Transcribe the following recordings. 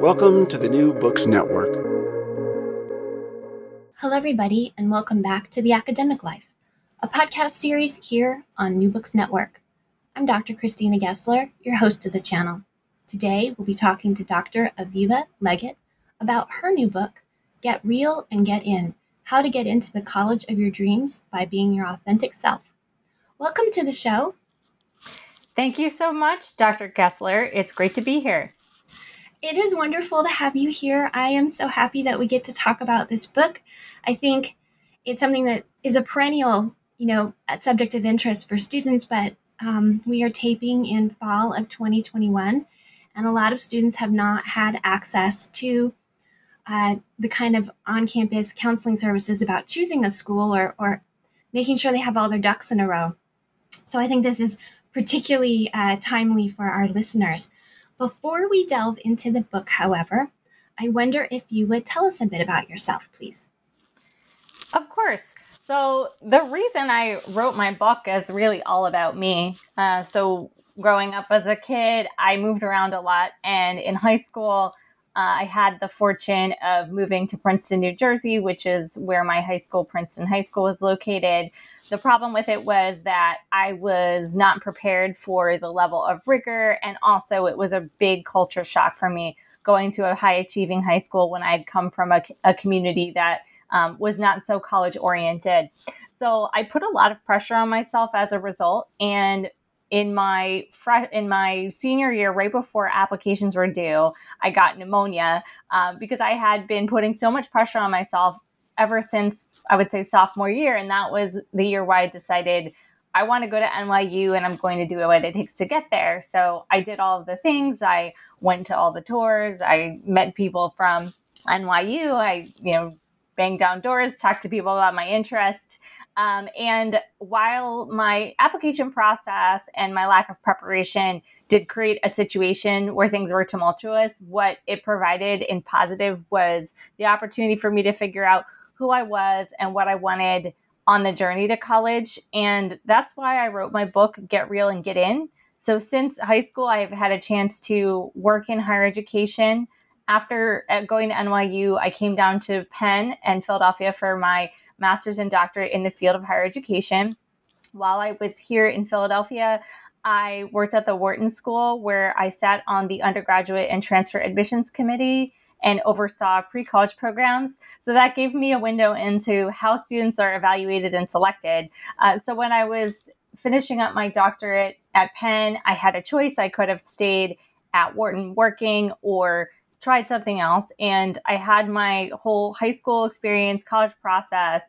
Welcome to the New Books Network. Hello, everybody, and welcome back to The Academic Life, a podcast series here on New Books Network. I'm Dr. Christina Gessler, your host of the channel. Today, we'll be talking to Dr. Aviva Legatt about her new book, Get Real and Get In How to Get Into the College of Your Dreams by Being Your Authentic Self. Welcome to the show. Thank you so much, Dr. Gessler. It's great to be here. It is wonderful to have you here. I am so happy that we get to talk about this book. I think it's something that is a perennial, you know, subject of interest for students, but um, we are taping in fall of 2021, and a lot of students have not had access to uh, the kind of on-campus counseling services about choosing a school or, or making sure they have all their ducks in a row. So I think this is particularly uh, timely for our listeners. Before we delve into the book, however, I wonder if you would tell us a bit about yourself, please. Of course. So, the reason I wrote my book is really all about me. Uh, so, growing up as a kid, I moved around a lot. And in high school, uh, I had the fortune of moving to Princeton, New Jersey, which is where my high school, Princeton High School, is located. The problem with it was that I was not prepared for the level of rigor. And also, it was a big culture shock for me going to a high achieving high school when I'd come from a, a community that um, was not so college oriented. So I put a lot of pressure on myself as a result. And in my fr- in my senior year, right before applications were due, I got pneumonia um, because I had been putting so much pressure on myself ever since I would say sophomore year. And that was the year where I decided I want to go to NYU and I'm going to do what it takes to get there. So I did all of the things. I went to all the tours. I met people from NYU. I, you know, banged down doors, talked to people about my interest. Um, and while my application process and my lack of preparation did create a situation where things were tumultuous, what it provided in positive was the opportunity for me to figure out who I was and what I wanted on the journey to college. And that's why I wrote my book, Get Real and Get In. So, since high school, I've had a chance to work in higher education. After uh, going to NYU, I came down to Penn and Philadelphia for my master's and doctorate in the field of higher education. While I was here in Philadelphia, I worked at the Wharton School where I sat on the undergraduate and transfer admissions committee and oversaw pre college programs. So that gave me a window into how students are evaluated and selected. Uh, so when I was finishing up my doctorate at Penn, I had a choice. I could have stayed at Wharton working or tried something else. And I had my whole high school experience, college process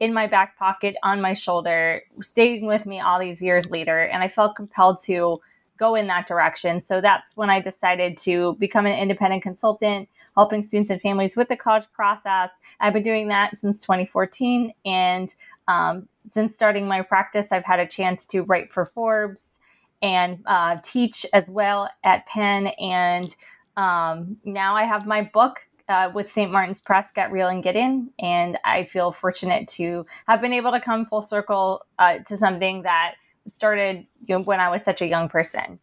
in my back pocket on my shoulder, staying with me all these years later. And I felt compelled to go in that direction. So that's when I decided to become an independent consultant, helping students and families with the college process. I've been doing that since 2014. And um, since starting my practice, I've had a chance to write for Forbes and uh, teach as well at Penn. And um, now I have my book uh, with St. Martin's Press, Get Real and Get In. And I feel fortunate to have been able to come full circle uh, to something that started you know, when I was such a young person.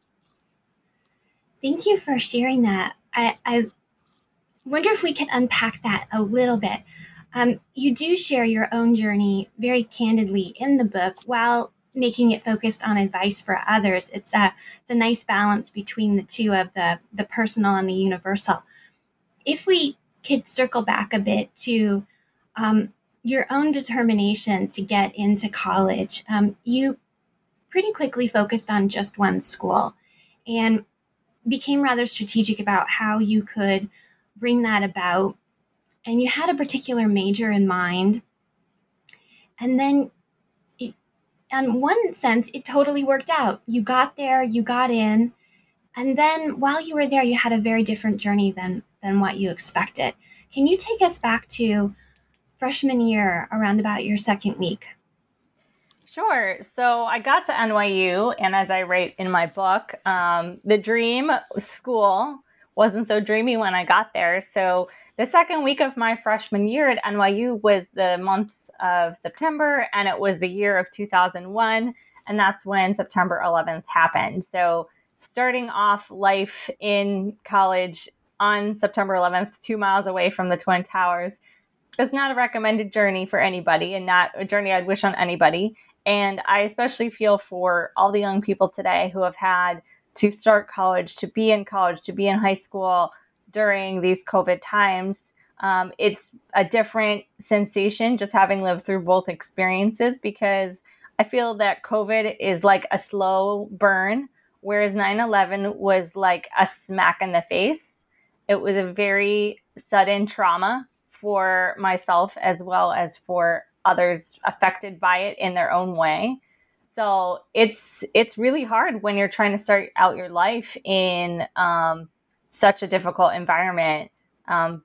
Thank you for sharing that. I, I wonder if we could unpack that a little bit. Um, you do share your own journey very candidly in the book while making it focused on advice for others. It's a it's a nice balance between the two of the the personal and the universal. If we could circle back a bit to um, your own determination to get into college, um, you pretty quickly focused on just one school and became rather strategic about how you could bring that about. And you had a particular major in mind. And then it, in one sense, it totally worked out. You got there, you got in, and then while you were there, you had a very different journey than than what you expected. Can you take us back to freshman year, around about your second week? Sure. So I got to NYU, and as I write in my book, um, the dream school wasn't so dreamy when I got there. So the second week of my freshman year at NYU was the month of September, and it was the year of 2001. And that's when September 11th happened. So, starting off life in college on September 11th, two miles away from the Twin Towers, is not a recommended journey for anybody and not a journey I'd wish on anybody. And I especially feel for all the young people today who have had to start college, to be in college, to be in high school during these COVID times. Um, it's a different sensation just having lived through both experiences because I feel that COVID is like a slow burn, whereas 9 11 was like a smack in the face. It was a very sudden trauma for myself as well as for others affected by it in their own way. So it's it's really hard when you're trying to start out your life in um, such a difficult environment. Um,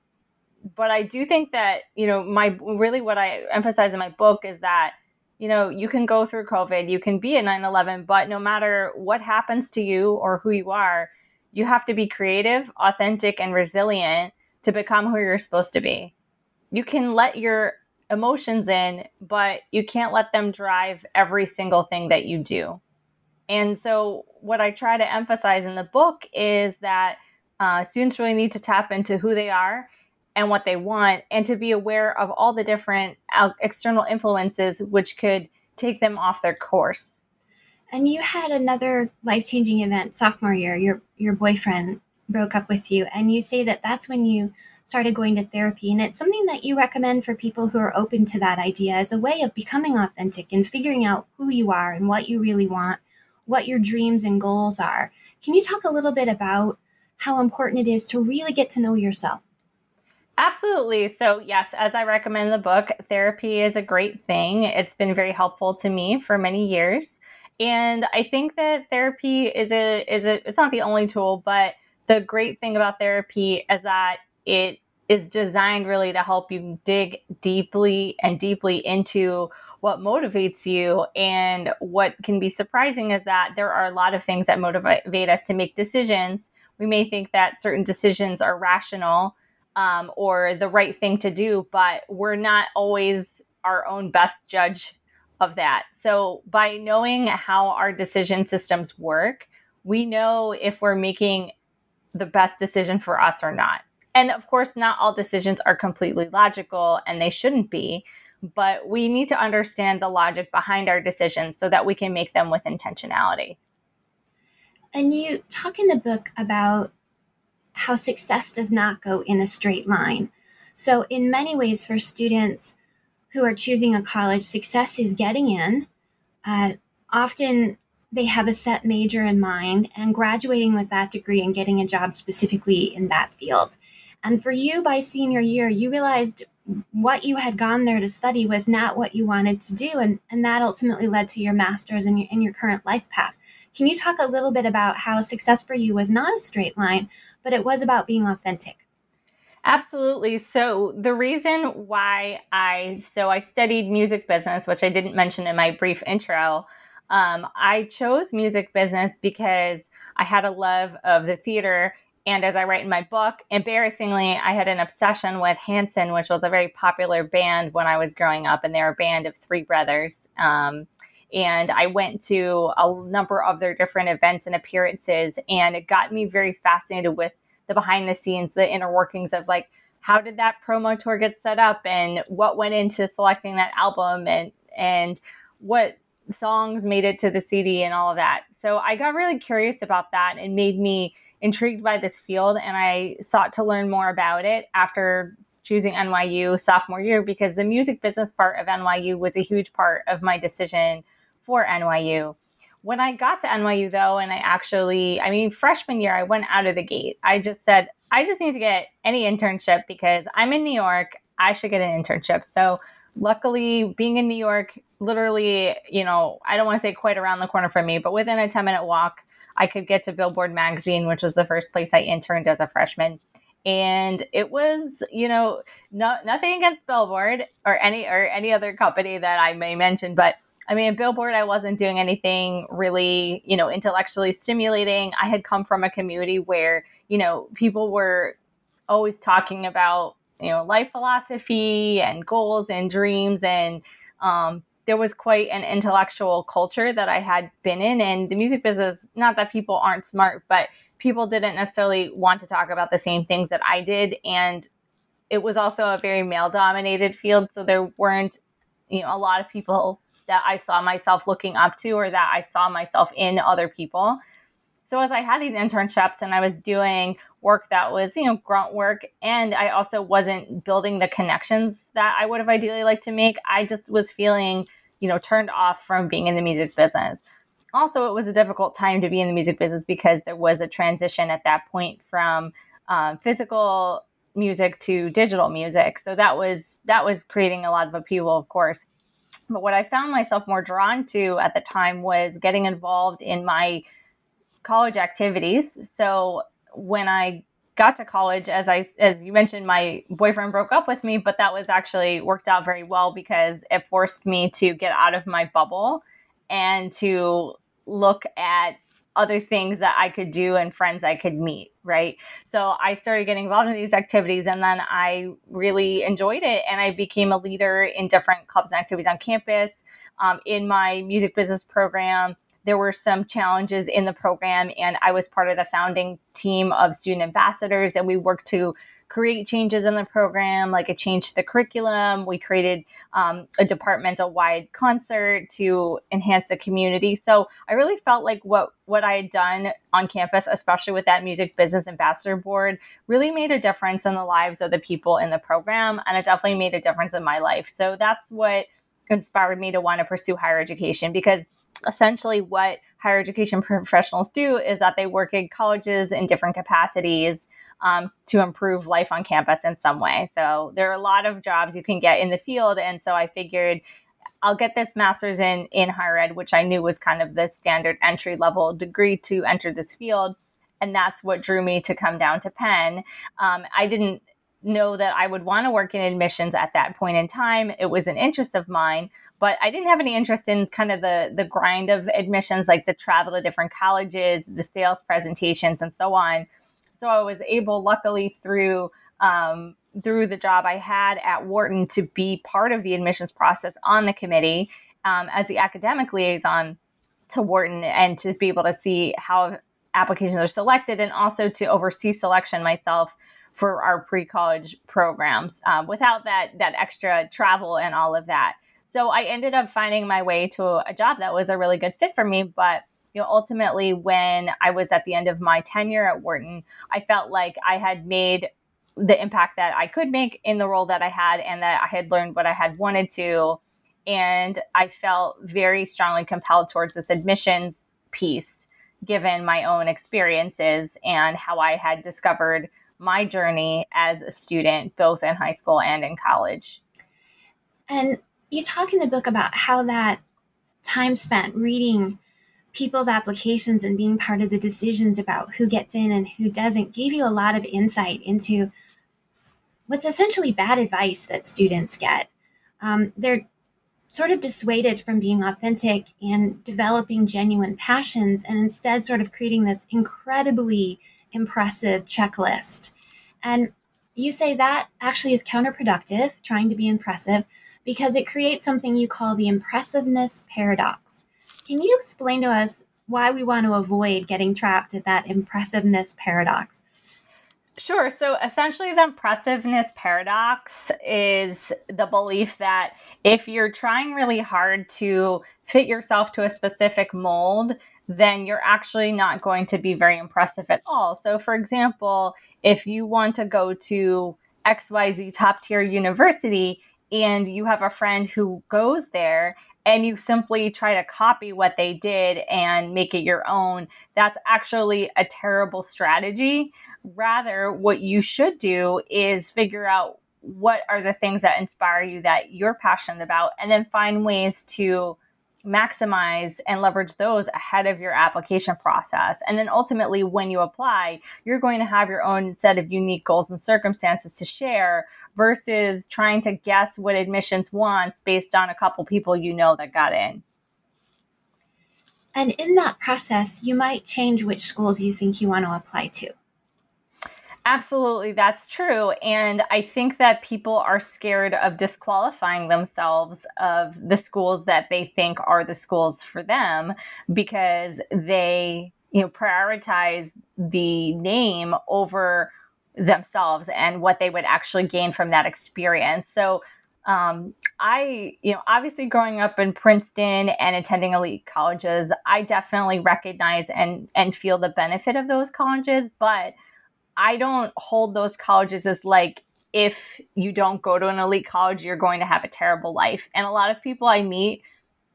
but I do think that, you know, my really what I emphasize in my book is that, you know, you can go through COVID, you can be a 9 11, but no matter what happens to you or who you are, you have to be creative, authentic, and resilient to become who you're supposed to be. You can let your emotions in, but you can't let them drive every single thing that you do. And so, what I try to emphasize in the book is that uh, students really need to tap into who they are and what they want, and to be aware of all the different external influences which could take them off their course. And you had another life changing event sophomore year. Your your boyfriend broke up with you, and you say that that's when you started going to therapy. And it's something that you recommend for people who are open to that idea as a way of becoming authentic and figuring out who you are and what you really want, what your dreams and goals are. Can you talk a little bit about how important it is to really get to know yourself? Absolutely. So, yes, as I recommend the book, therapy is a great thing. It's been very helpful to me for many years. And I think that therapy is a is a it's not the only tool, but the great thing about therapy is that it is designed really to help you dig deeply and deeply into what motivates you. And what can be surprising is that there are a lot of things that motivate us to make decisions. We may think that certain decisions are rational um, or the right thing to do, but we're not always our own best judge of that. So, by knowing how our decision systems work, we know if we're making the best decision for us or not. And of course, not all decisions are completely logical and they shouldn't be, but we need to understand the logic behind our decisions so that we can make them with intentionality. And you talk in the book about how success does not go in a straight line. So, in many ways, for students who are choosing a college, success is getting in. Uh, often they have a set major in mind and graduating with that degree and getting a job specifically in that field. And for you, by senior year, you realized what you had gone there to study was not what you wanted to do. And, and that ultimately led to your master's and your, and your current life path. Can you talk a little bit about how success for you was not a straight line, but it was about being authentic? Absolutely. So the reason why I so I studied music business, which I didn't mention in my brief intro, um, I chose music business because I had a love of the theater and as I write in my book, embarrassingly, I had an obsession with Hanson, which was a very popular band when I was growing up, and they're a band of three brothers. Um, and I went to a number of their different events and appearances, and it got me very fascinated with the behind the scenes, the inner workings of like how did that promo tour get set up, and what went into selecting that album, and and what songs made it to the CD and all of that. So I got really curious about that and made me intrigued by this field and I sought to learn more about it after choosing NYU sophomore year because the music business part of NYU was a huge part of my decision for NYU. When I got to NYU though, and I actually, I mean, freshman year, I went out of the gate. I just said, I just need to get any internship because I'm in New York. I should get an internship. So luckily being in New York, literally, you know, I don't want to say quite around the corner from me, but within a 10 minute walk, I could get to Billboard magazine, which was the first place I interned as a freshman. And it was, you know, no, nothing against Billboard or any or any other company that I may mention, but I mean, Billboard, I wasn't doing anything really, you know, intellectually stimulating. I had come from a community where, you know, people were always talking about, you know, life philosophy and goals and dreams and um, there was quite an intellectual culture that I had been in. And the music business, not that people aren't smart, but people didn't necessarily want to talk about the same things that I did. And it was also a very male dominated field. So there weren't, you know, a lot of people that I saw myself looking up to or that I saw myself in other people. So as I had these internships and I was doing work that was, you know, grunt work, and I also wasn't building the connections that I would have ideally liked to make, I just was feeling you know, turned off from being in the music business. Also, it was a difficult time to be in the music business because there was a transition at that point from um, physical music to digital music. So that was that was creating a lot of upheaval, of course. But what I found myself more drawn to at the time was getting involved in my college activities. So when I got to college, as I as you mentioned, my boyfriend broke up with me, but that was actually worked out very well because it forced me to get out of my bubble and to look at other things that I could do and friends I could meet, right? So I started getting involved in these activities and then I really enjoyed it and I became a leader in different clubs and activities on campus. Um, in my music business program, there were some challenges in the program, and I was part of the founding team of student ambassadors, and we worked to create changes in the program, like a change to the curriculum. We created um, a departmental wide concert to enhance the community. So I really felt like what what I had done on campus, especially with that music business ambassador board, really made a difference in the lives of the people in the program, and it definitely made a difference in my life. So that's what inspired me to want to pursue higher education because essentially what higher education professionals do is that they work in colleges in different capacities um, to improve life on campus in some way. So there are a lot of jobs you can get in the field. And so I figured I'll get this master's in, in higher ed, which I knew was kind of the standard entry level degree to enter this field. And that's what drew me to come down to Penn. Um, I didn't know that I would want to work in admissions at that point in time. It was an interest of mine, but I didn't have any interest in kind of the the grind of admissions, like the travel to different colleges, the sales presentations, and so on. So I was able, luckily, through um, through the job I had at Wharton, to be part of the admissions process on the committee um, as the academic liaison to Wharton, and to be able to see how applications are selected, and also to oversee selection myself for our pre-college programs um, without that that extra travel and all of that. So I ended up finding my way to a job that was a really good fit for me. But you know, ultimately, when I was at the end of my tenure at Wharton, I felt like I had made the impact that I could make in the role that I had, and that I had learned what I had wanted to. And I felt very strongly compelled towards this admissions piece, given my own experiences and how I had discovered my journey as a student, both in high school and in college. And you talk in the book about how that time spent reading people's applications and being part of the decisions about who gets in and who doesn't gave you a lot of insight into what's essentially bad advice that students get. Um, they're sort of dissuaded from being authentic and developing genuine passions, and instead, sort of creating this incredibly impressive checklist. And you say that actually is counterproductive, trying to be impressive, because it creates something you call the impressiveness paradox. Can you explain to us why we want to avoid getting trapped at that impressiveness paradox? Sure. So essentially, the impressiveness paradox is the belief that if you're trying really hard to fit yourself to a specific mold, then you're actually not going to be very impressive at all. So, for example, if you want to go to XYZ top tier university and you have a friend who goes there and you simply try to copy what they did and make it your own, that's actually a terrible strategy. Rather, what you should do is figure out what are the things that inspire you that you're passionate about and then find ways to maximize and leverage those ahead of your application process. And then ultimately, when you apply, you're going to have your own set of unique goals and circumstances to share versus trying to guess what admissions wants based on a couple people you know that got in. And in that process, you might change which schools you think you want to apply to. Absolutely, that's true. And I think that people are scared of disqualifying themselves of the schools that they think are the schools for them because they, you know, prioritize the name over themselves and what they would actually gain from that experience. So, um, I, you know, obviously growing up in Princeton and attending elite colleges, I definitely recognize and and feel the benefit of those colleges, but I don't hold those colleges as like if you don't go to an elite college, you're going to have a terrible life. And a lot of people I meet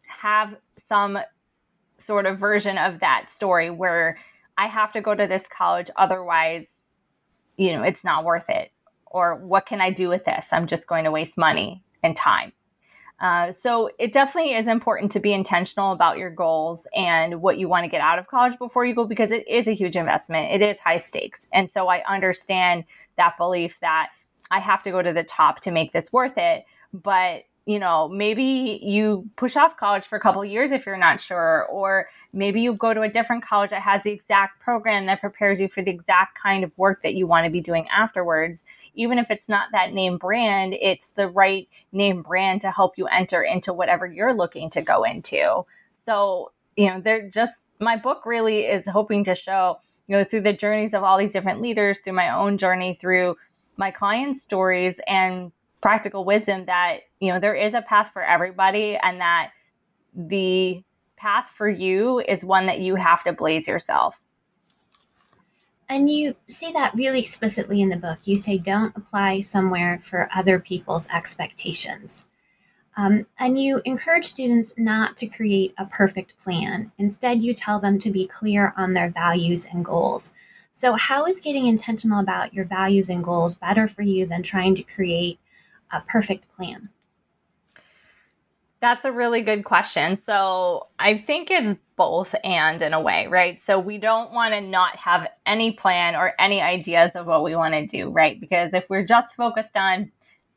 have some sort of version of that story where I have to go to this college, otherwise, you know, it's not worth it. Or what can I do with this? I'm just going to waste money and time. Uh, so it definitely is important to be intentional about your goals and what you want to get out of college before you go because it is a huge investment. It is high stakes. And so I understand that belief that I have to go to the top to make this worth it. But you know, maybe you push off college for a couple years if you're not sure, or maybe you go to a different college that has the exact program that prepares you for the exact kind of work that you want to be doing afterwards. Even if it's not that name brand, it's the right name brand to help you enter into whatever you're looking to go into. So, you know, they're just, my book really is hoping to show, you know, through the journeys of all these different leaders, through my own journey, through my clients' stories and practical wisdom that you know there is a path for everybody and that the path for you is one that you have to blaze yourself. And you say that really explicitly in the book. You say don't apply somewhere for other people's expectations. Um, and you encourage students not to create a perfect plan. Instead you tell them to be clear on their values and goals. So how is getting intentional about your values and goals better for you than trying to create a perfect plan? That's a really good question. So I think it's both and in a way, right? So we don't want to not have any plan or any ideas of what we want to do, right? Because if we're just focused on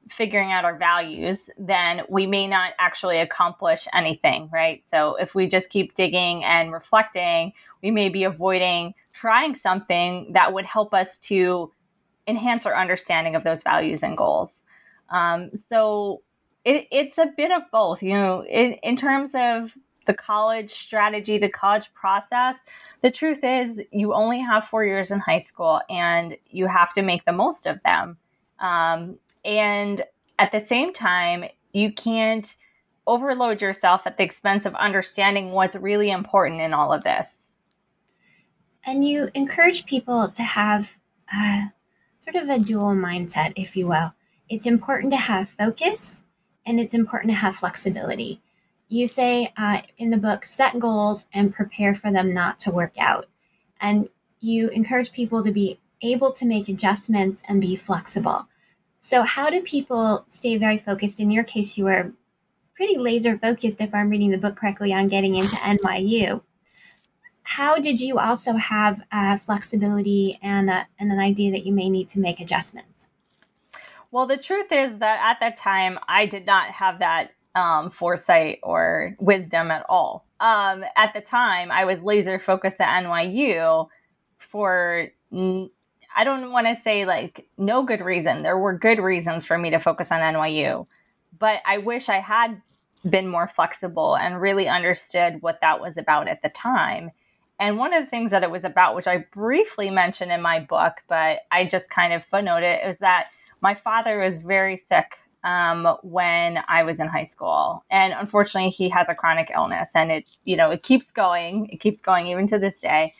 figuring out our values, then we may not actually accomplish anything, right? So if we just keep digging and reflecting, we may be avoiding trying something that would help us to enhance our understanding of those values and goals. Um, so it, it's a bit of both, you know, in, in terms of the college strategy, the college process. The truth is, you only have four years in high school and you have to make the most of them. Um, and at the same time, you can't overload yourself at the expense of understanding what's really important in all of this. And you encourage people to have uh, sort of a dual mindset, if you will it's important to have focus and it's important to have flexibility. You say uh, in the book, set goals and prepare for them not to work out. And you encourage people to be able to make adjustments and be flexible. So, how do people stay very focused? In your case, you were pretty laser focused, if I'm reading the book correctly, on getting into NYU. How did you also have uh, flexibility and, uh, and an idea that you may need to make adjustments? Well, the truth is that at that time, I did not have that um, foresight or wisdom at all. Um, at the time, I was laser focused at NYU for, I don't want to say like no good reason. There were good reasons for me to focus on NYU, but I wish I had been more flexible and really understood what that was about at the time. And one of the things that it was about, which I briefly mentioned in my book, but I just kind of footnoted, it, was that my father was very sick um, when I was in high school. And unfortunately, he has a chronic illness and it, you know, it keeps going. It keeps going even to this day.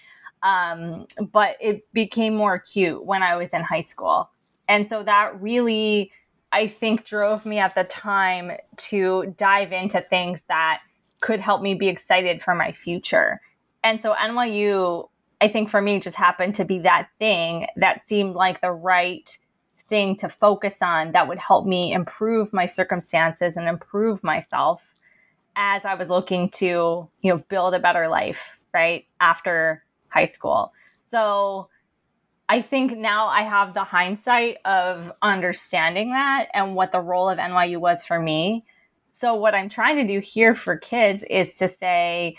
Um, but it became more acute when I was in high school. And so that really, I think, drove me at the time to dive into things that could help me be excited for my future. And so NYU, I think for me, just happened to be that thing that seemed like the right thing to focus on that would help me improve my circumstances and improve myself as I was looking to, you know, build a better life, right? After high school. So I think now I have the hindsight of understanding that and what the role of NYU was for me. So, what I'm trying to do here for kids is to say,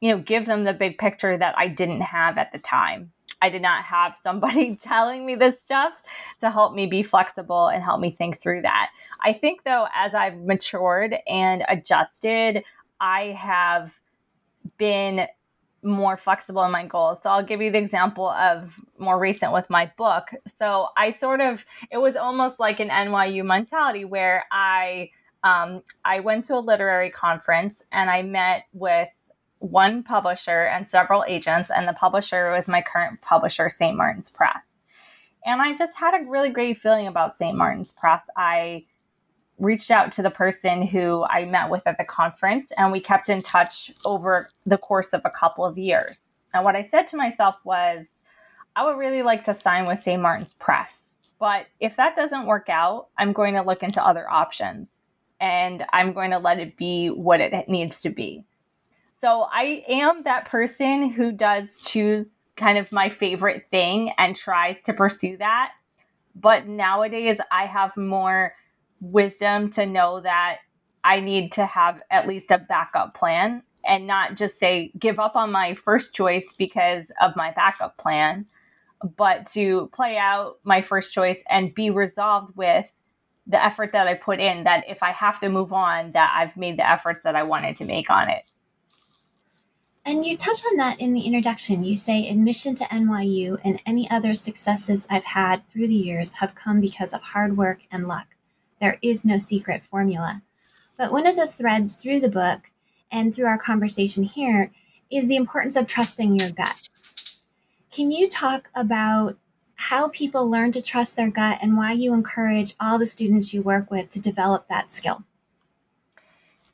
you know, give them the big picture that I didn't have at the time. I did not have somebody telling me this stuff to help me be flexible and help me think through that. I think, though, as I've matured and adjusted, I have been more flexible in my goals. So I'll give you the example of more recent with my book. So I sort of, it was almost like an NYU mentality where I, um, I went to a literary conference and I met with one publisher and several agents, and the publisher was my current publisher, St. Martin's Press. And I just had a really great feeling about St. Martin's Press. I reached out to the person who I met with at the conference, and we kept in touch over the course of a couple of years. And what I said to myself was, I would really like to sign with St. Martin's Press. But if that doesn't work out, I'm going to look into other options and I'm going to let it be what it needs to be. So I am that person who does choose kind of my favorite thing and tries to pursue that. But nowadays, I have more wisdom to know that I need to have at least a backup plan and not just say give up on my first choice because of my backup plan, but to play out my first choice and be resolved with the effort that I put in that if I have to move on that I've made the efforts that I wanted to make on it. And you touch on that in the introduction. You say admission to NYU and any other successes I've had through the years have come because of hard work and luck. There is no secret formula. But one of the threads through the book and through our conversation here is the importance of trusting your gut. Can you talk about how people learn to trust their gut and why you encourage all the students you work with to develop that skill?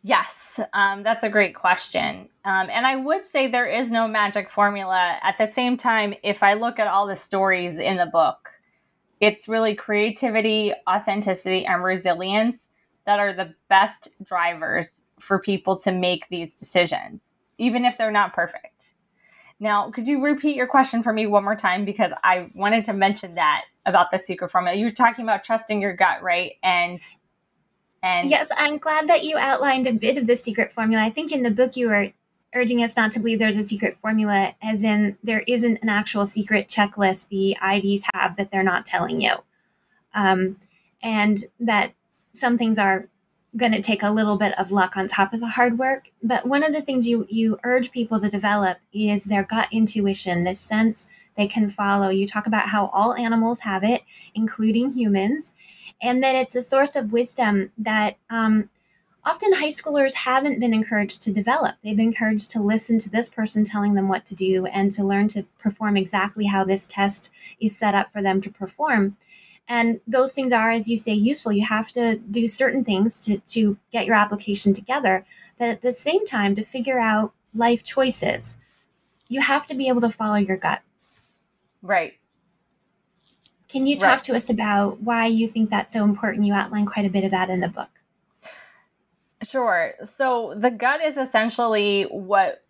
Yes, um, that's a great question. Um, and I would say there is no magic formula. At the same time, if I look at all the stories in the book, it's really creativity, authenticity, and resilience that are the best drivers for people to make these decisions, even if they're not perfect. Now, could you repeat your question for me one more time? Because I wanted to mention that about the secret formula. You're talking about trusting your gut, right? And and yes, I'm glad that you outlined a bit of the secret formula. I think in the book you were urging us not to believe there's a secret formula, as in there isn't an actual secret checklist the Ivies have that they're not telling you. Um, and that some things are going to take a little bit of luck on top of the hard work. But one of the things you, you urge people to develop is their gut intuition, this sense they can follow. You talk about how all animals have it, including humans and that it's a source of wisdom that um, often high schoolers haven't been encouraged to develop. They've been encouraged to listen to this person telling them what to do and to learn to perform exactly how this test is set up for them to perform. And those things are, as you say, useful. You have to do certain things to, to get your application together. But at the same time, to figure out life choices, you have to be able to follow your gut. Right. Can you talk right. to us about why you think that's so important? You outline quite a bit of that in the book. Sure. So the gut is essentially what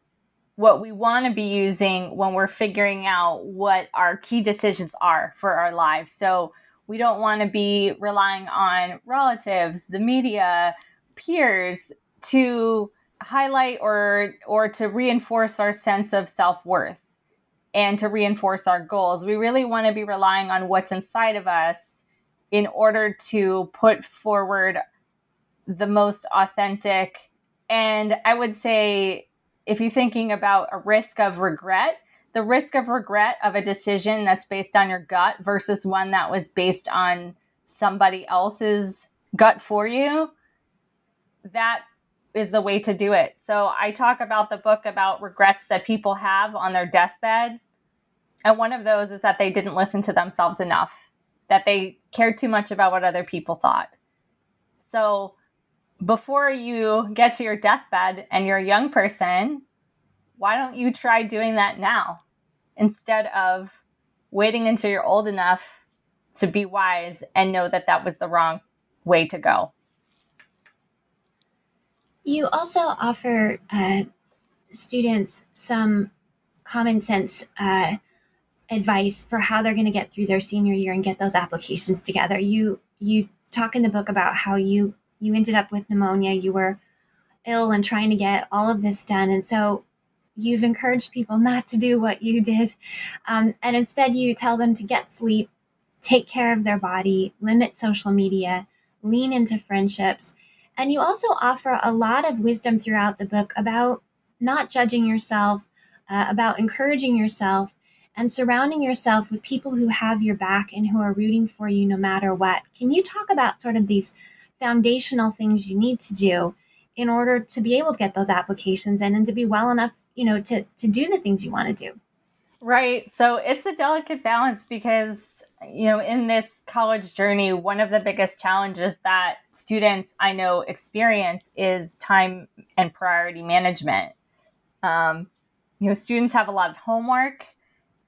what we want to be using when we're figuring out what our key decisions are for our lives. So we don't want to be relying on relatives, the media, peers to highlight or or to reinforce our sense of self-worth and to reinforce our goals. We really want to be relying on what's inside of us in order to put forward the most authentic. And I would say, if you're thinking about a risk of regret, the risk of regret of a decision that's based on your gut versus one that was based on somebody else's gut for you, that is the way to do it. So I talk about the book about regrets that people have on their deathbed. And one of those is that they didn't listen to themselves enough, that they cared too much about what other people thought. So before you get to your deathbed and you're a young person, why don't you try doing that now instead of waiting until you're old enough to be wise and know that that was the wrong way to go? You also offer uh, students some common sense uh, advice for how they're going to get through their senior year and get those applications together. You you talk in the book about how you you ended up with pneumonia. You were ill and trying to get all of this done, and so you've encouraged people not to do what you did, um, and instead you tell them to get sleep, take care of their body, limit social media, lean into friendships and you also offer a lot of wisdom throughout the book about not judging yourself, uh, about encouraging yourself, and surrounding yourself with people who have your back and who are rooting for you no matter what. Can you talk about sort of these foundational things you need to do in order to be able to get those applications in and to be well enough, you know, to to do the things you want to do? Right. So it's a delicate balance because you know, in this college journey, one of the biggest challenges that students I know experience is time and priority management. Um, you know, students have a lot of homework.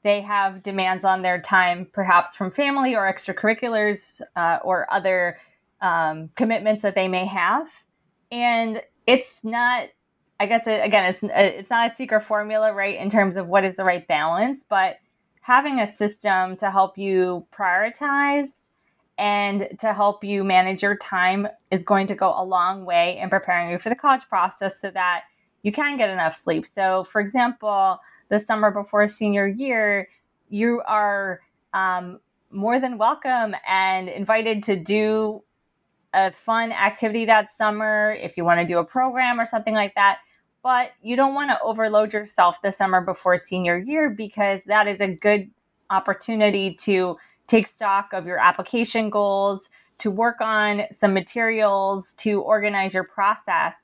They have demands on their time, perhaps from family or extracurriculars uh, or other um, commitments that they may have. And it's not, I guess, again, it's, it's not a secret formula, right, in terms of what is the right balance, but having a system to help you prioritize and to help you manage your time is going to go a long way in preparing you for the college process so that you can get enough sleep. So, for example, the summer before senior year, you are um, more than welcome and invited to do a fun activity that summer if you want to do a program or something like that but you don't want to overload yourself the summer before senior year because that is a good opportunity to take stock of your application goals, to work on some materials, to organize your process,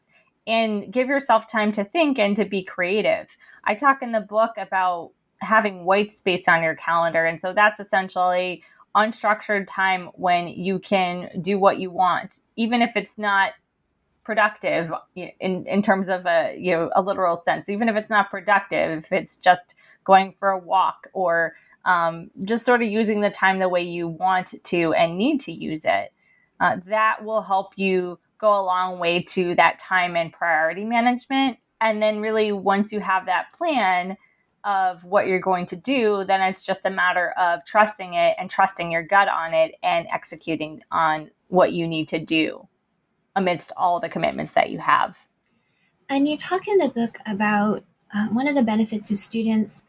and give yourself time to think and to be creative. I talk in the book about having white space on your calendar. And so that's essentially unstructured time when you can do what you want, even if it's not productive in, in terms of a you know a literal sense even if it's not productive if it's just going for a walk or um, just sort of using the time the way you want to and need to use it uh, that will help you go a long way to that time and priority management. And then really once you have that plan of what you're going to do then it's just a matter of trusting it and trusting your gut on it and executing on what you need to do amidst all the commitments that you have. And you talk in the book about uh, one of the benefits of students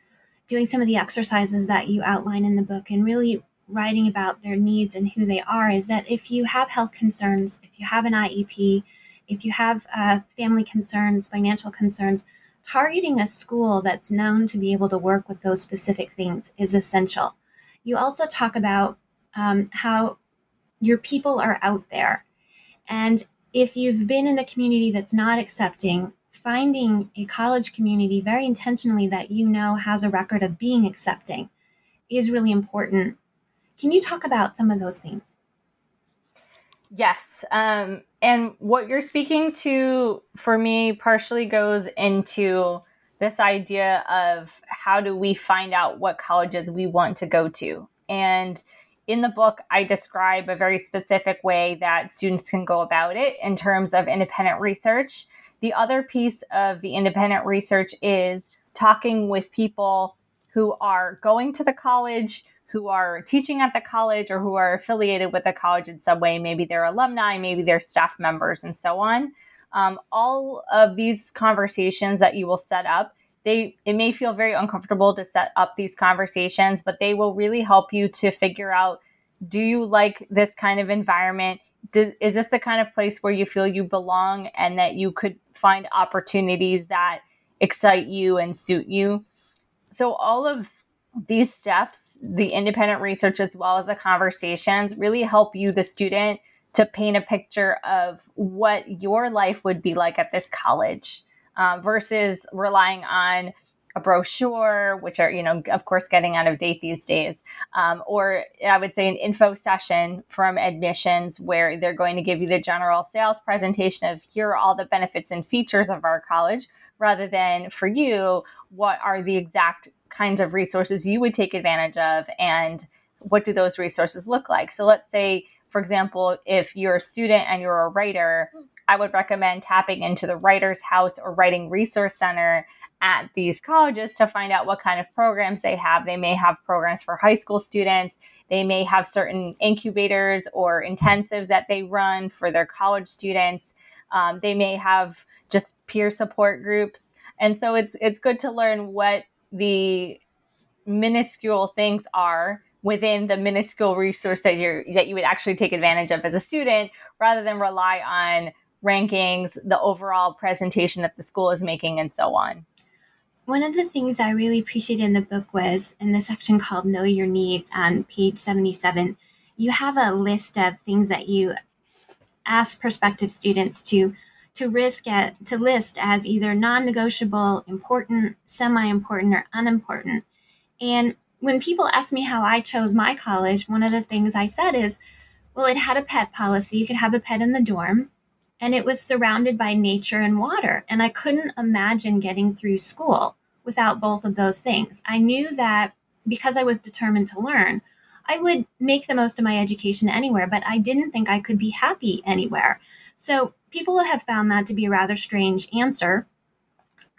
doing some of the exercises that you outline in the book and really writing about their needs and who they are is that if you have health concerns, if you have an IEP, if you have uh, family concerns, financial concerns, targeting a school that's known to be able to work with those specific things is essential. You also talk about um, how your people are out there and if you've been in a community that's not accepting, finding a college community very intentionally that you know has a record of being accepting is really important. Can you talk about some of those things? Yes. Um, and what you're speaking to for me partially goes into this idea of how do we find out what colleges we want to go to. And in the book, I describe a very specific way that students can go about it in terms of independent research. The other piece of the independent research is talking with people who are going to the college, who are teaching at the college, or who are affiliated with the college in some way. Maybe they're alumni, maybe they're staff members, and so on. Um, all of these conversations that you will set up they it may feel very uncomfortable to set up these conversations but they will really help you to figure out do you like this kind of environment? Do, is this the kind of place where you feel you belong and that you could find opportunities that excite you and suit you? So all of these steps the independent research as well as the conversations really help you the student to paint a picture of what your life would be like at this college uh, versus relying on a brochure, which are, you know, of course, getting out of date these days, um, or I would say an info session from admissions where they're going to give you the general sales presentation of here are all the benefits and features of our college, rather than for you, what are the exact kinds of resources you would take advantage of and what do those resources look like? So let's say, for example, if you're a student and you're a writer, I would recommend tapping into the Writer's House or Writing Resource Center at these colleges to find out what kind of programs they have. They may have programs for high school students. They may have certain incubators or intensives that they run for their college students. Um, they may have just peer support groups. And so it's it's good to learn what the minuscule things are within the minuscule resource that you that you would actually take advantage of as a student rather than rely on rankings the overall presentation that the school is making and so on one of the things i really appreciated in the book was in the section called know your needs on page 77 you have a list of things that you ask prospective students to to risk at to list as either non-negotiable important semi-important or unimportant and when people ask me how I chose my college, one of the things I said is, well, it had a pet policy. You could have a pet in the dorm, and it was surrounded by nature and water. And I couldn't imagine getting through school without both of those things. I knew that because I was determined to learn, I would make the most of my education anywhere, but I didn't think I could be happy anywhere. So people have found that to be a rather strange answer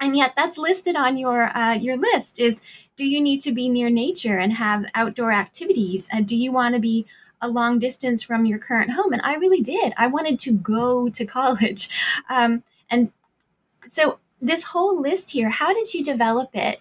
and yet that's listed on your uh, your list is do you need to be near nature and have outdoor activities and do you want to be a long distance from your current home and i really did i wanted to go to college um, and so this whole list here how did you develop it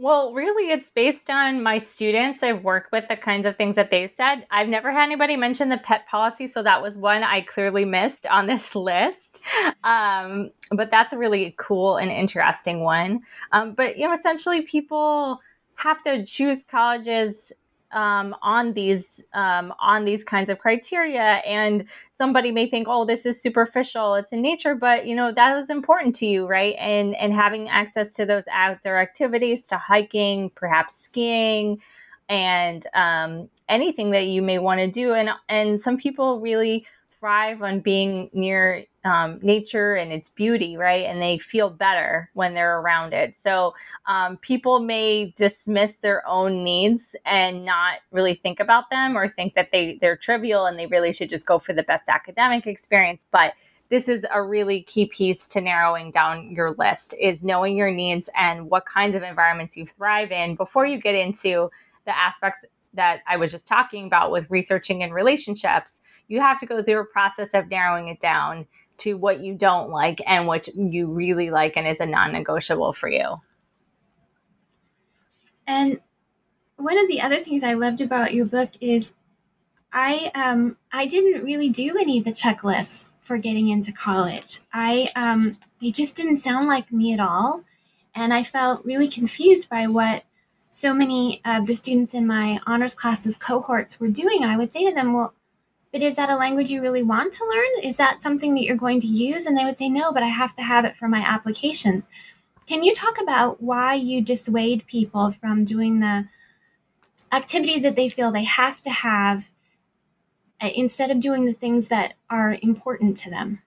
well, really, it's based on my students I've worked with, the kinds of things that they've said. I've never had anybody mention the pet policy, so that was one I clearly missed on this list. Um, but that's a really cool and interesting one. Um, but, you know, essentially, people have to choose colleges um, on these um, on these kinds of criteria. And somebody may think oh this is superficial it's in nature but you know that is important to you right? And and having access to those outdoor activities to hiking perhaps skiing and um, anything that you may want to do. And and some people really thrive on being near um, nature and its beauty, right? And they feel better when they're around it. So um, people may dismiss their own needs and not really think about them or think that they they're trivial and they really should just go for the best academic experience. But this is a really key piece to narrowing down your list is knowing your needs and what kinds of environments you thrive in before you get into the aspects that I was just talking about with researching and relationships. You have to go through a process of narrowing it down to what you don't like and what you really like and is a non-negotiable for you. And one of the other things I loved about your book is I um I didn't really do any of the checklists for getting into college. I um they just didn't sound like me at all, and I felt really confused by what so many of the students in my honors classes cohorts were doing. I would say to them, "Well, but is that a language you really want to learn? Is that something that you're going to use? And they would say, no, but I have to have it for my applications. Can you talk about why you dissuade people from doing the activities that they feel they have to have uh, instead of doing the things that are important to them?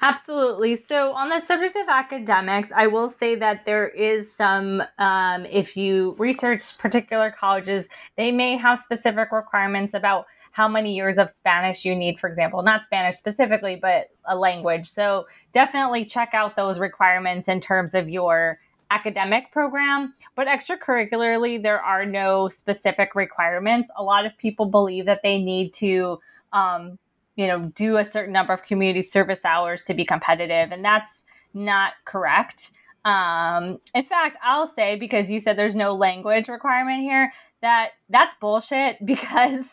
Absolutely. So, on the subject of academics, I will say that there is some, um, if you research particular colleges, they may have specific requirements about how many years of Spanish you need, for example, not Spanish specifically, but a language. So definitely check out those requirements in terms of your academic program, but extracurricularly, there are no specific requirements. A lot of people believe that they need to, um, you know, do a certain number of community service hours to be competitive, and that's not correct. Um, in fact, I'll say because you said there's no language requirement here, that that's bullshit. Because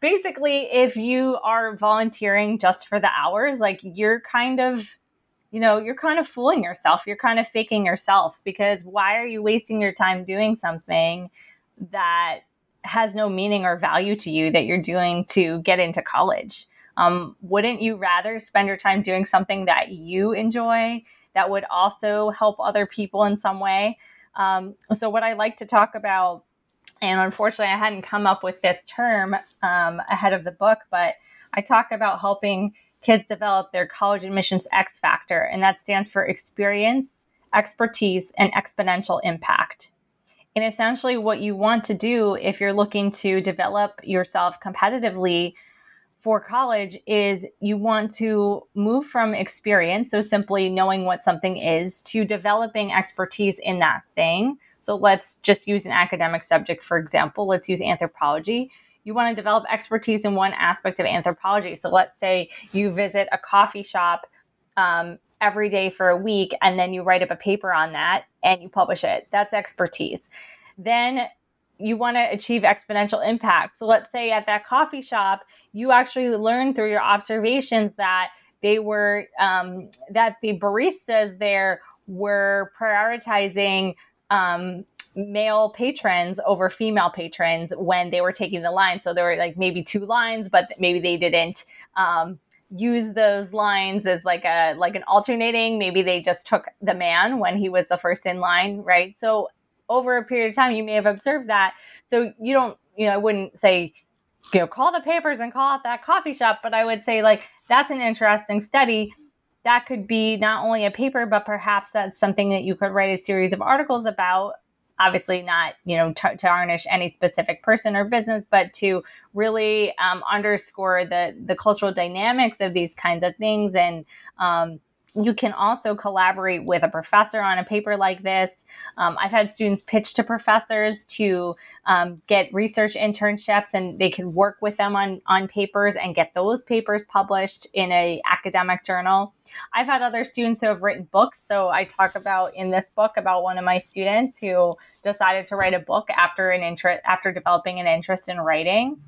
basically if you are volunteering just for the hours like you're kind of you know you're kind of fooling yourself. You're kind of faking yourself. Because why are you wasting your time doing something that has no meaning or value to you that you're doing to get into college. Um, wouldn't you rather spend your time doing something that you enjoy that would also help other people in some way? Um, so, what I like to talk about, and unfortunately, I hadn't come up with this term um, ahead of the book, but I talk about helping kids develop their college admissions X factor, and that stands for experience, expertise, and exponential impact. And essentially, what you want to do if you're looking to develop yourself competitively for college is you want to move from experience, so simply knowing what something is, to developing expertise in that thing. So let's just use an academic subject, for example. Let's use anthropology. You want to develop expertise in one aspect of anthropology. So let's say you visit a coffee shop um, every day for a week and then you write up a paper on that and you publish it. That's expertise. Then you want to achieve exponential impact. So let's say at that coffee shop, you actually learn through your observations that they were um, that the baristas there were prioritizing um, male patrons over female patrons when they were taking the line. So there were like maybe two lines, but maybe they didn't um, use those lines as like a like an alternating. Maybe they just took the man when he was the first in line, right? So over a period of time, you may have observed that. So you don't, you know, I wouldn't say, you know, call the papers and call out that coffee shop, but I would say like that's an interesting study. That could be not only a paper, but perhaps that's something that you could write a series of articles about obviously not you know t- tarnish any specific person or business but to really um, underscore the the cultural dynamics of these kinds of things and um, you can also collaborate with a professor on a paper like this. Um, I've had students pitch to professors to um, get research internships, and they can work with them on on papers and get those papers published in a academic journal. I've had other students who have written books. So I talk about in this book about one of my students who decided to write a book after an interest after developing an interest in writing.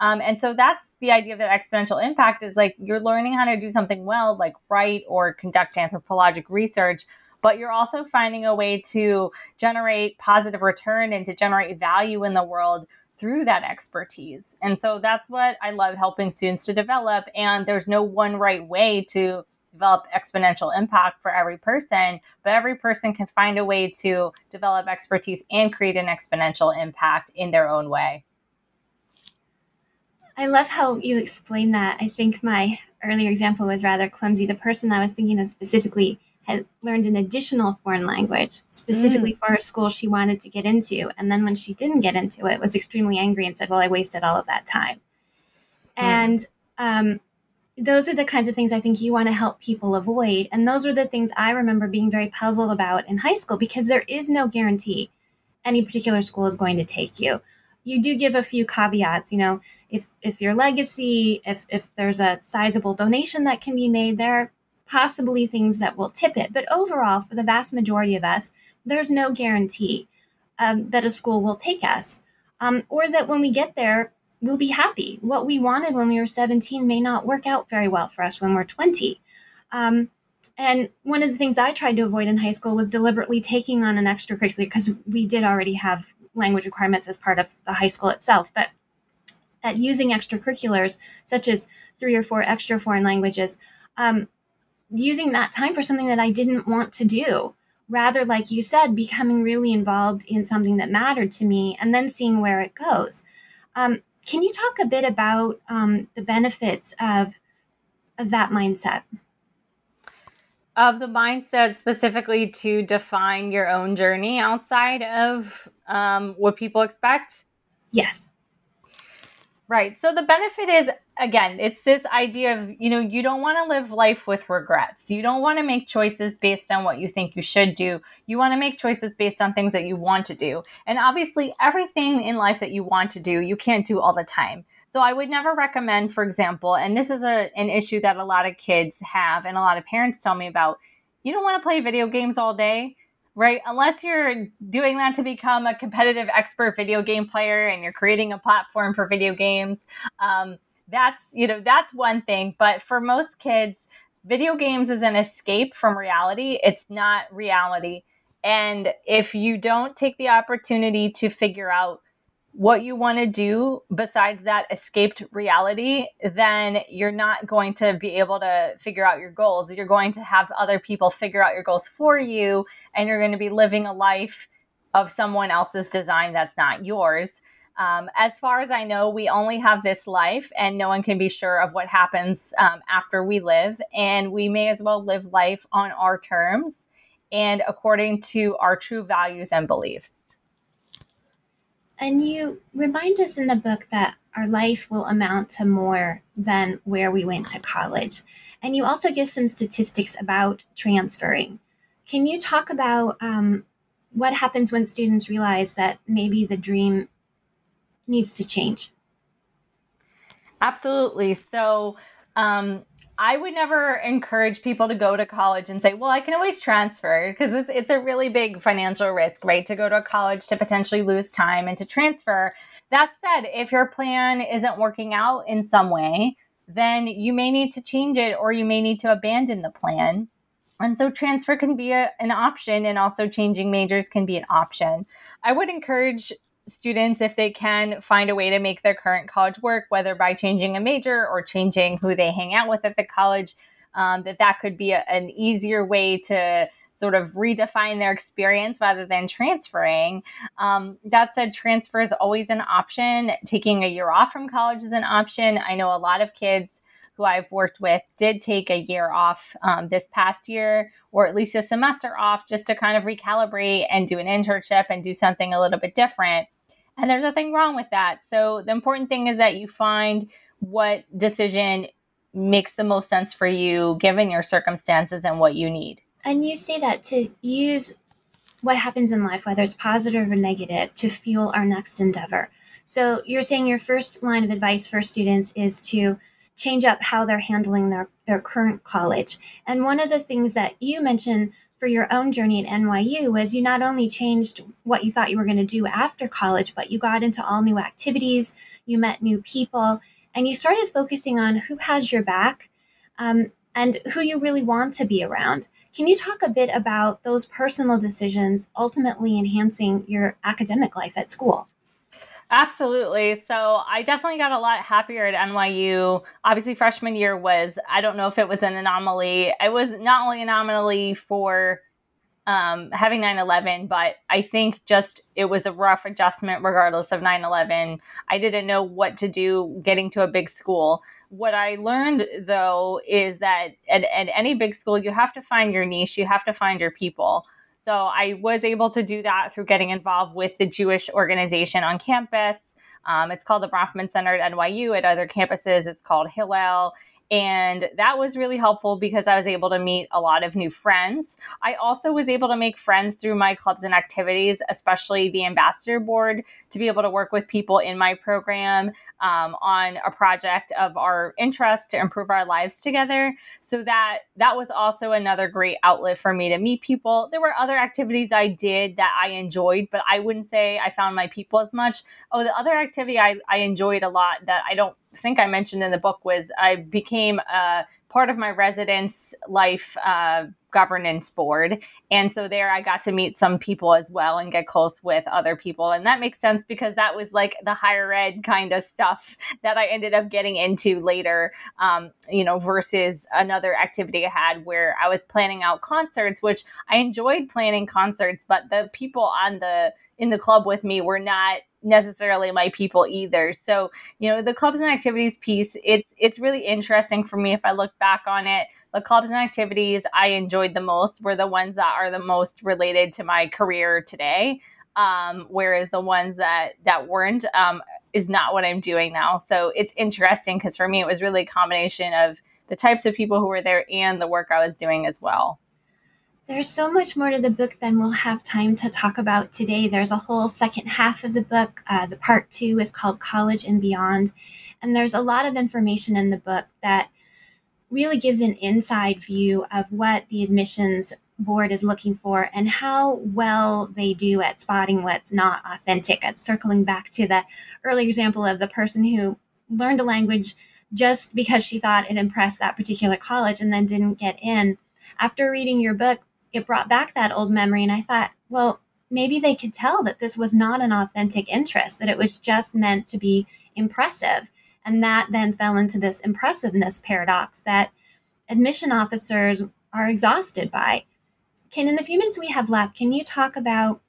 Um, and so that's the idea of that exponential impact is like you're learning how to do something well, like write or conduct anthropologic research, but you're also finding a way to generate positive return and to generate value in the world through that expertise. And so that's what I love helping students to develop. And there's no one right way to develop exponential impact for every person, but every person can find a way to develop expertise and create an exponential impact in their own way. I love how you explain that. I think my earlier example was rather clumsy. The person I was thinking of specifically had learned an additional foreign language specifically mm. for a school she wanted to get into. And then when she didn't get into it, was extremely angry and said, Well, I wasted all of that time. Mm. And um, those are the kinds of things I think you want to help people avoid. And those are the things I remember being very puzzled about in high school because there is no guarantee any particular school is going to take you you do give a few caveats. You know, if if your legacy, if if there's a sizable donation that can be made, there are possibly things that will tip it. But overall, for the vast majority of us, there's no guarantee um, that a school will take us, um, or that when we get there, we'll be happy. What we wanted when we were 17 may not work out very well for us when we're 20. Um, and one of the things I tried to avoid in high school was deliberately taking on an extracurricular because we did already have language requirements as part of the high school itself, but at using extracurriculars such as three or four extra foreign languages, um, using that time for something that I didn't want to do. Rather, like you said, becoming really involved in something that mattered to me and then seeing where it goes. Um, can you talk a bit about um, the benefits of, of that mindset? Of the mindset specifically to define your own journey outside of um, what people expect? Yes. Right. So the benefit is again, it's this idea of, you know, you don't want to live life with regrets. You don't want to make choices based on what you think you should do. You want to make choices based on things that you want to do. And obviously, everything in life that you want to do, you can't do all the time. So I would never recommend, for example, and this is a, an issue that a lot of kids have and a lot of parents tell me about. You don't want to play video games all day, right? Unless you're doing that to become a competitive expert video game player and you're creating a platform for video games. Um, that's, you know, that's one thing. But for most kids, video games is an escape from reality. It's not reality. And if you don't take the opportunity to figure out what you want to do besides that escaped reality, then you're not going to be able to figure out your goals. You're going to have other people figure out your goals for you, and you're going to be living a life of someone else's design that's not yours. Um, as far as I know, we only have this life, and no one can be sure of what happens um, after we live. And we may as well live life on our terms and according to our true values and beliefs. And you remind us in the book that our life will amount to more than where we went to college. And you also give some statistics about transferring. Can you talk about um, what happens when students realize that maybe the dream needs to change? Absolutely. So, um, I would never encourage people to go to college and say, well, I can always transfer because it's, it's a really big financial risk, right? To go to a college to potentially lose time and to transfer. That said, if your plan isn't working out in some way, then you may need to change it or you may need to abandon the plan. And so transfer can be a, an option, and also changing majors can be an option. I would encourage students, if they can, find a way to make their current college work, whether by changing a major or changing who they hang out with at the college, um, that that could be a, an easier way to sort of redefine their experience rather than transferring. Um, that said, transfer is always an option. Taking a year off from college is an option. I know a lot of kids who I've worked with did take a year off um, this past year, or at least a semester off, just to kind of recalibrate and do an internship and do something a little bit different. And there's nothing wrong with that. So the important thing is that you find what decision makes the most sense for you given your circumstances and what you need. And you say that to use what happens in life, whether it's positive or negative, to fuel our next endeavor. So you're saying your first line of advice for students is to change up how they're handling their, their current college. And one of the things that you mentioned for your own journey at NYU was you not only changed what you thought you were going to do after college, but you got into all new activities, you met new people, and you started focusing on who has your back um, and who you really want to be around. Can you talk a bit about those personal decisions ultimately enhancing your academic life at school? Absolutely. So I definitely got a lot happier at NYU. Obviously, freshman year was, I don't know if it was an anomaly. It was not only an anomaly for um, having 9 11, but I think just it was a rough adjustment regardless of 9 11. I didn't know what to do getting to a big school. What I learned though is that at, at any big school, you have to find your niche, you have to find your people. So I was able to do that through getting involved with the Jewish organization on campus. Um, it's called the Bronfman Center at NYU. At other campuses, it's called Hillel. And that was really helpful because I was able to meet a lot of new friends. I also was able to make friends through my clubs and activities, especially the ambassador board, to be able to work with people in my program um, on a project of our interest to improve our lives together. So that that was also another great outlet for me to meet people. There were other activities I did that I enjoyed, but I wouldn't say I found my people as much. Oh, the other activity I, I enjoyed a lot that I don't think I mentioned in the book was I became a part of my residence life uh, governance board. And so there I got to meet some people as well and get close with other people. And that makes sense because that was like the higher ed kind of stuff that I ended up getting into later, um, you know, versus another activity I had where I was planning out concerts, which I enjoyed planning concerts, but the people on the in the club with me were not necessarily my people either. So, you know, the clubs and activities piece, it's it's really interesting for me if I look back on it. The clubs and activities I enjoyed the most were the ones that are the most related to my career today. Um, whereas the ones that that weren't um, is not what I'm doing now. So it's interesting because for me it was really a combination of the types of people who were there and the work I was doing as well. There's so much more to the book than we'll have time to talk about today. There's a whole second half of the book. Uh, the part two is called College and Beyond. And there's a lot of information in the book that really gives an inside view of what the admissions board is looking for and how well they do at spotting what's not authentic. At circling back to the early example of the person who learned a language just because she thought it impressed that particular college and then didn't get in. After reading your book, it brought back that old memory. And I thought, well, maybe they could tell that this was not an authentic interest, that it was just meant to be impressive. And that then fell into this impressiveness paradox that admission officers are exhausted by. Can, in the few minutes we have left, can you talk about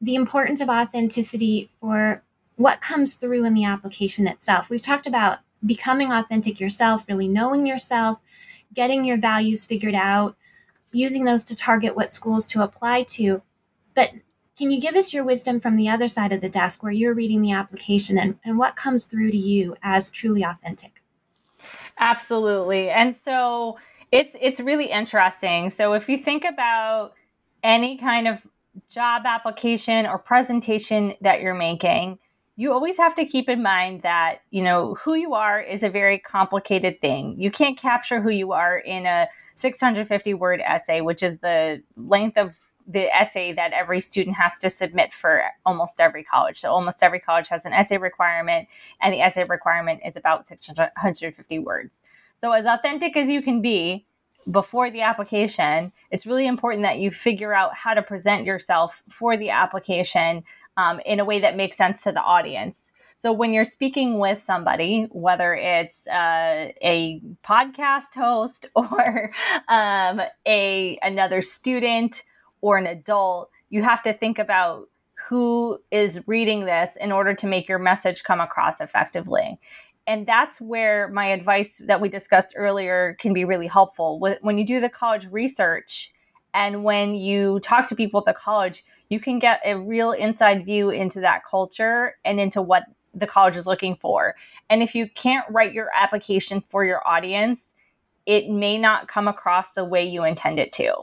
the importance of authenticity for what comes through in the application itself? We've talked about becoming authentic yourself, really knowing yourself, getting your values figured out, using those to target what schools to apply to. But can you give us your wisdom from the other side of the desk where you're reading the application and, and what comes through to you as truly authentic? Absolutely. And so it's it's really interesting. So if you think about any kind of job application or presentation that you're making, you always have to keep in mind that, you know, who you are is a very complicated thing. You can't capture who you are in a 650 word essay, which is the length of the essay that every student has to submit for almost every college. So almost every college has an essay requirement, and the essay requirement is about 650 words. So as authentic as you can be before the application, it's really important that you figure out how to present yourself for the application um, in a way that makes sense to the audience. So when you're speaking with somebody, whether it's uh, a podcast host or um, a another student or an adult, you have to think about who is reading this in order to make your message come across effectively. And that's where my advice that we discussed earlier can be really helpful. When you do the college research and when you talk to people at the college, you can get a real inside view into that culture and into what the college is looking for. And if you can't write your application for your audience, it may not come across the way you intend it to.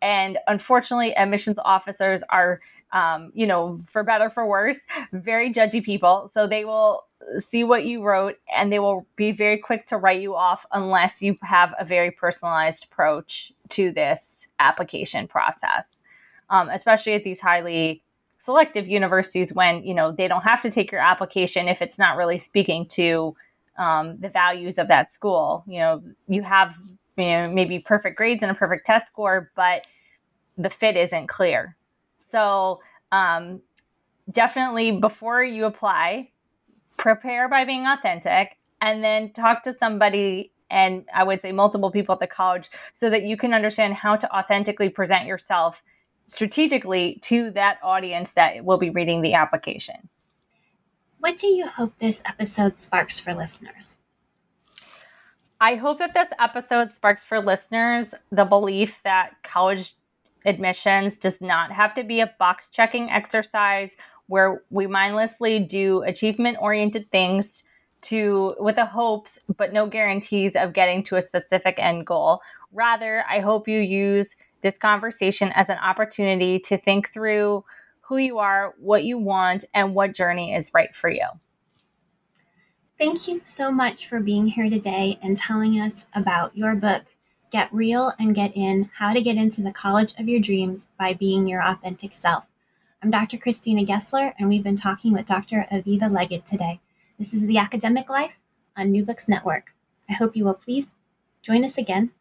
And unfortunately, admissions officers are, um, you know, for better for worse, very judgy people. So they will see what you wrote and they will be very quick to write you off unless you have a very personalized approach to this application process, um, especially at these highly selective universities when you know they don't have to take your application if it's not really speaking to um, the values of that school. You know, you have you know maybe perfect grades and a perfect test score, but the fit isn't clear. So um, definitely before you apply, prepare by being authentic, and then talk to somebody. And I would say multiple people at the college so that you can understand how to authentically present yourself strategically to that audience that will be reading the application. What do you hope this episode sparks for listeners? I hope that this episode sparks for listeners the belief that college admissions does not have to be a box checking exercise where we mindlessly do achievement oriented things to with the hopes but no guarantees of getting to a specific end goal. Rather, I hope you use this conversation as an opportunity to think through who you are, what you want, and what journey is right for you. Thank you so much for being here today and telling us about your book, Get Real and Get In How to Get Into the College of Your Dreams by Being Your Authentic Self. I'm Dr. Christina Gessler, and we've been talking with Dr. Aviva Legatt today. This is The Academic Life on New Books Network. I hope you will please join us again